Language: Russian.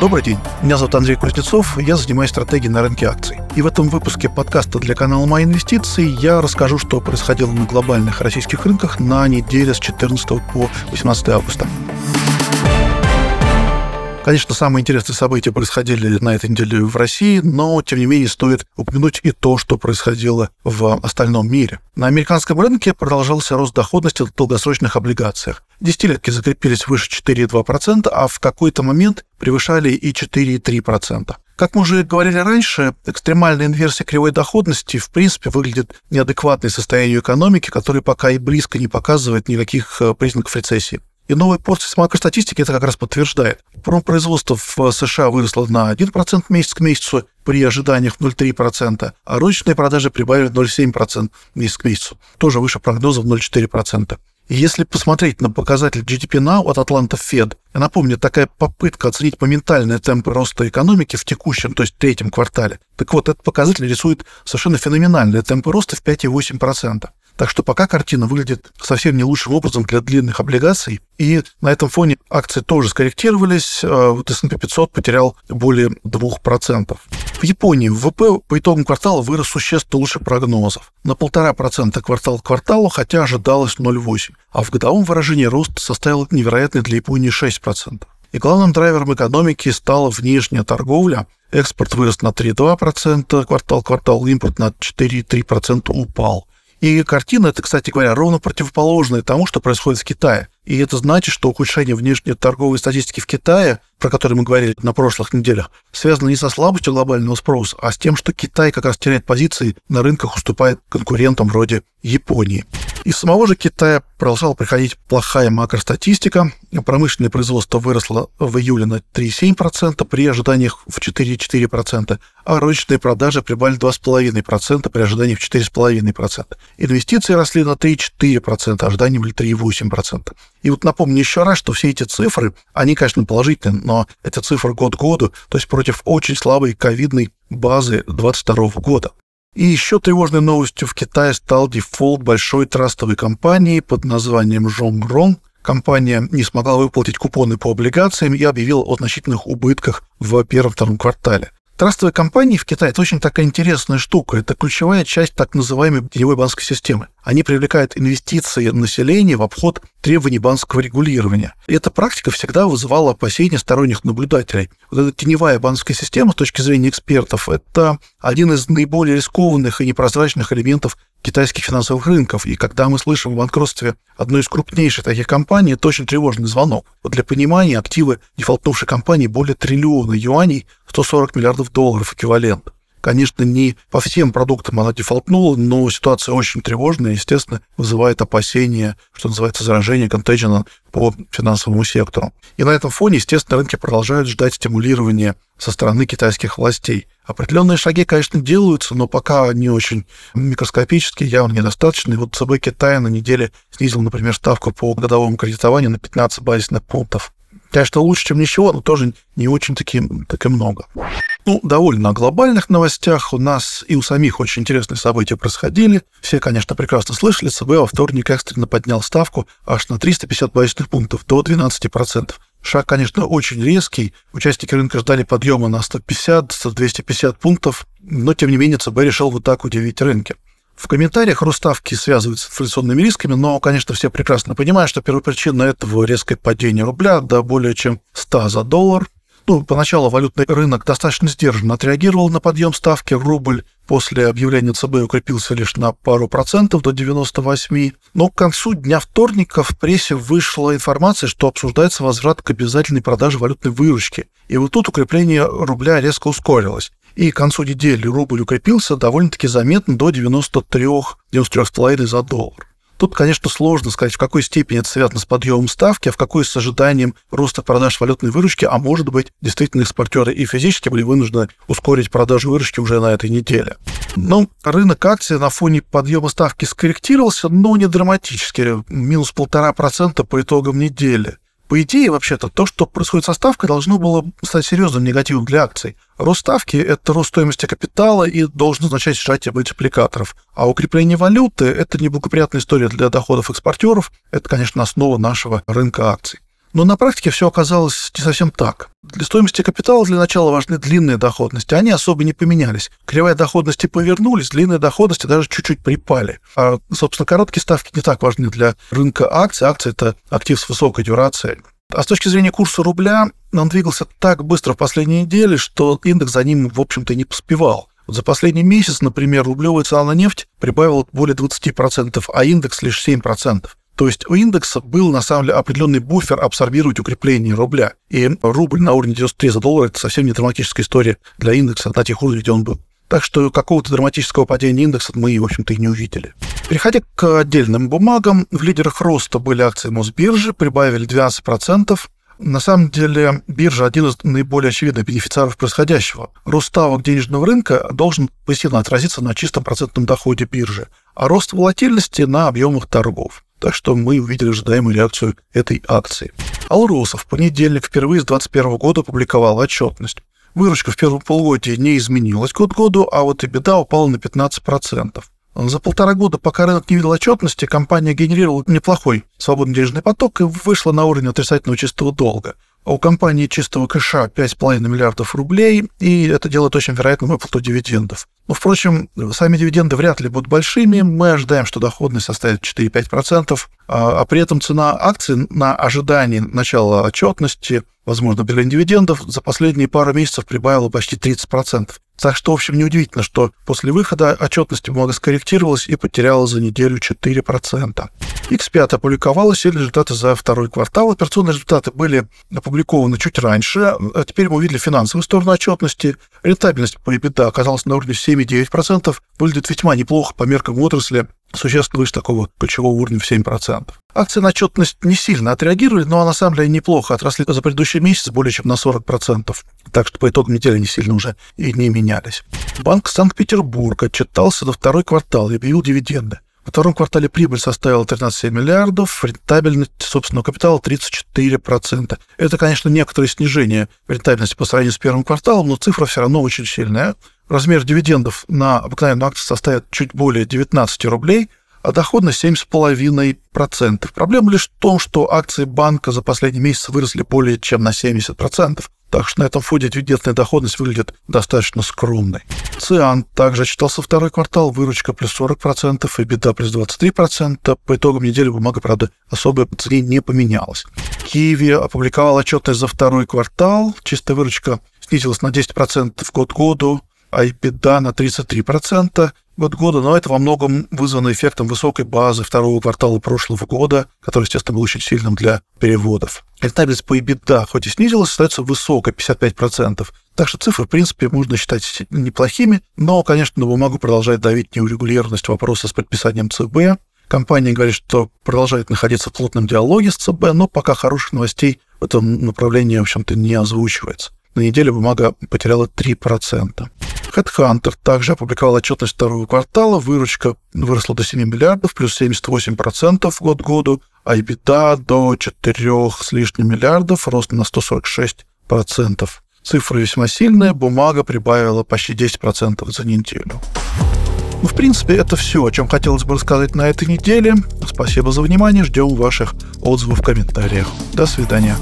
Добрый день, меня зовут Андрей Кузнецов, я занимаюсь стратегией на рынке акций. И в этом выпуске подкаста для канала «Мои инвестиции» я расскажу, что происходило на глобальных российских рынках на неделе с 14 по 18 августа. Конечно, самые интересные события происходили на этой неделе в России, но, тем не менее, стоит упомянуть и то, что происходило в остальном мире. На американском рынке продолжался рост доходности в долгосрочных облигациях. Десятилетки закрепились выше 4,2%, а в какой-то момент превышали и 4,3%. Как мы уже говорили раньше, экстремальная инверсия кривой доходности в принципе выглядит неадекватной состоянию экономики, которая пока и близко не показывает никаких э, признаков рецессии. И новая порция макростатистики это как раз подтверждает. Промпроизводство в США выросло на 1% месяц к месяцу при ожиданиях 0,3%, а розничные продажи прибавили 0,7% месяц к месяцу, тоже выше прогнозов 0,4%. И если посмотреть на показатель GDP Now от Atlanta Fed, я напомню, такая попытка оценить моментальные темпы роста экономики в текущем, то есть третьем квартале. Так вот, этот показатель рисует совершенно феноменальные темпы роста в 5,8%. Так что пока картина выглядит совсем не лучшим образом для длинных облигаций. И на этом фоне акции тоже скорректировались. А вот S&P 500 потерял более 2%. В Японии ВВП по итогам квартала вырос существенно лучше прогнозов. На полтора процента квартал к кварталу, хотя ожидалось 0,8. А в годовом выражении рост составил невероятный для Японии 6%. И главным драйвером экономики стала внешняя торговля. Экспорт вырос на 3,2%, квартал-квартал, импорт на 4,3% упал. И картина это, кстати говоря, ровно противоположная тому, что происходит в Китае. И это значит, что ухудшение внешней торговой статистики в Китае, про который мы говорили на прошлых неделях, связано не со слабостью глобального спроса, а с тем, что Китай как раз теряет позиции на рынках, уступает конкурентам вроде Японии. Из самого же Китая продолжала приходить плохая макростатистика. Промышленное производство выросло в июле на 3,7% при ожиданиях в 4,4%, а розничные продажи прибавили 2,5% при ожиданиях в 4,5%. Инвестиции росли на 3,4%, а ожидания были 3,8%. И вот напомню еще раз, что все эти цифры, они, конечно, положительные, но это цифры год к году, то есть против очень слабой ковидной базы 2022 года. И еще тревожной новостью в Китае стал дефолт большой трастовой компании под названием Жонгрон. Компания не смогла выплатить купоны по облигациям и объявила о значительных убытках в первом-втором квартале. Трастовые компании в Китае – это очень такая интересная штука. Это ключевая часть так называемой теневой банковской системы. Они привлекают инвестиции населения в обход требований банковского регулирования. И эта практика всегда вызывала опасения сторонних наблюдателей. Вот эта теневая банковская система, с точки зрения экспертов, это один из наиболее рискованных и непрозрачных элементов китайских финансовых рынков. И когда мы слышим о банкротстве одной из крупнейших таких компаний, это очень тревожный звонок. Вот для понимания, активы дефолтнувшей компании более триллиона юаней, 140 миллиардов долларов эквивалент. Конечно, не по всем продуктам она дефолтнула, но ситуация очень тревожная, естественно, вызывает опасения, что называется, заражение, контейджена по финансовому сектору. И на этом фоне, естественно, рынки продолжают ждать стимулирования со стороны китайских властей. Определенные шаги, конечно, делаются, но пока не очень микроскопические, явно недостаточно. И вот ЦБ Китая на неделе снизил, например, ставку по годовому кредитованию на 15 базисных пунктов. Конечно, лучше, чем ничего, но тоже не очень-таки так и много. Ну, довольно о глобальных новостях. У нас и у самих очень интересные события происходили. Все, конечно, прекрасно слышали. ЦБ во вторник экстренно поднял ставку аж на 350 базисных пунктов, до 12%. Шаг, конечно, очень резкий. Участники рынка ждали подъема на 150-250 пунктов, но, тем не менее, ЦБ решил вот так удивить рынки. В комментариях Руставки связываются с инфляционными рисками, но, конечно, все прекрасно понимают, что первопричина этого резкое падение рубля до более чем 100 за доллар. Ну, поначалу валютный рынок достаточно сдержанно отреагировал на подъем ставки. Рубль после объявления ЦБ укрепился лишь на пару процентов до 98. Но к концу дня вторника в прессе вышла информация, что обсуждается возврат к обязательной продаже валютной выручки. И вот тут укрепление рубля резко ускорилось. И к концу недели рубль укрепился довольно-таки заметно до 93-93,5 за доллар. Тут, конечно, сложно сказать, в какой степени это связано с подъемом ставки, а в какой с ожиданием роста продаж валютной выручки, а может быть, действительно экспортеры и физически были вынуждены ускорить продажу выручки уже на этой неделе. Но рынок акций на фоне подъема ставки скорректировался, но не драматически, минус полтора процента по итогам недели. По идее, вообще-то, то, что происходит со ставкой, должно было стать серьезным негативом для акций. Рост ставки – это рост стоимости капитала и должен означать сжатие мультипликаторов. А укрепление валюты – это неблагоприятная история для доходов экспортеров. Это, конечно, основа нашего рынка акций. Но на практике все оказалось не совсем так. Для стоимости капитала для начала важны длинные доходности. Они особо не поменялись. Кривая доходности повернулись, длинные доходности даже чуть-чуть припали. А, собственно, короткие ставки не так важны для рынка акций. Акции – это актив с высокой дюрацией. А с точки зрения курса рубля, он двигался так быстро в последние недели, что индекс за ним, в общем-то, не поспевал. Вот за последний месяц, например, рублевая цена на нефть прибавила более 20%, а индекс лишь 7%. То есть у индекса был, на самом деле, определенный буфер абсорбировать укрепление рубля. И рубль на уровне 93 за доллар – это совсем не драматическая история для индекса на тех уровнях, где он был. Так что какого-то драматического падения индекса мы, в общем-то, и не увидели. Переходя к отдельным бумагам, в лидерах роста были акции Мосбиржи, прибавили 12%, на самом деле, биржа – один из наиболее очевидных бенефициаров происходящего. Рост ставок денежного рынка должен позитивно отразиться на чистом процентном доходе биржи, а рост волатильности – на объемах торгов. Так что мы увидели ожидаемую реакцию этой акции. Алроса в понедельник впервые с 2021 года опубликовал отчетность. Выручка в первом полугодии не изменилась год году, а вот и беда упала на 15%. За полтора года, пока рынок не видел отчетности, компания генерировала неплохой свободный денежный поток и вышла на уровень отрицательного чистого долга. А у компании чистого кэша 5,5 миллиардов рублей, и это делает очень вероятным выплату дивидендов. Но, впрочем, сами дивиденды вряд ли будут большими. Мы ожидаем, что доходность составит 4-5%, а, а при этом цена акций на ожидание начала отчетности, возможно, объявления дивидендов, за последние пару месяцев прибавила почти 30%. Так что, в общем, неудивительно, что после выхода отчетности бумага скорректировалась и потеряла за неделю 4%. X5 опубликовала все результаты за второй квартал. Операционные результаты были опубликованы чуть раньше. А теперь мы увидели финансовую сторону отчетности. Рентабельность по EBITDA оказалась на уровне 7,9%. Выглядит весьма неплохо по меркам отрасли существенно выше такого ключевого уровня в 7%. Акции на отчетность не сильно отреагировали, но на самом деле неплохо отросли за предыдущий месяц более чем на 40%. Так что по итогам недели они сильно уже и не менялись. Банк Санкт-Петербурга отчитался за второй квартал и объявил дивиденды. Во втором квартале прибыль составила 13,7 миллиардов, рентабельность собственного капитала 34%. Это, конечно, некоторое снижение рентабельности по сравнению с первым кварталом, но цифра все равно очень сильная. Размер дивидендов на обыкновенную акцию составит чуть более 19 рублей, а доходность 7,5%. Проблема лишь в том, что акции банка за последний месяц выросли более чем на 70%. Так что на этом фоне дивидендная доходность выглядит достаточно скромной. Циан также отчитался второй квартал, выручка плюс 40% и беда плюс 23%. По итогам недели бумага, правда, особо по цене не поменялась. Киви опубликовал отчетность за второй квартал. Чистая выручка снизилась на 10% год году, EBITDA на 33% год года, но это во многом вызвано эффектом высокой базы второго квартала прошлого года, который, естественно, был очень сильным для переводов. Рентабельность по EBITDA хоть и снизилась, остается высокой, 55%. Так что цифры, в принципе, можно считать неплохими, но, конечно, на бумагу продолжает давить неурегулированность вопроса с подписанием ЦБ. Компания говорит, что продолжает находиться в плотном диалоге с ЦБ, но пока хороших новостей в этом направлении, в общем-то, не озвучивается. На неделе бумага потеряла 3%. Headhunter также опубликовал отчетность второго квартала. Выручка выросла до 7 миллиардов, плюс 78% год году, а EBITDA до 4 с лишним миллиардов, рост на 146%. Цифра весьма сильная, бумага прибавила почти 10% за неделю. Ну, в принципе, это все, о чем хотелось бы рассказать на этой неделе. Спасибо за внимание, ждем ваших отзывов в комментариях. До свидания.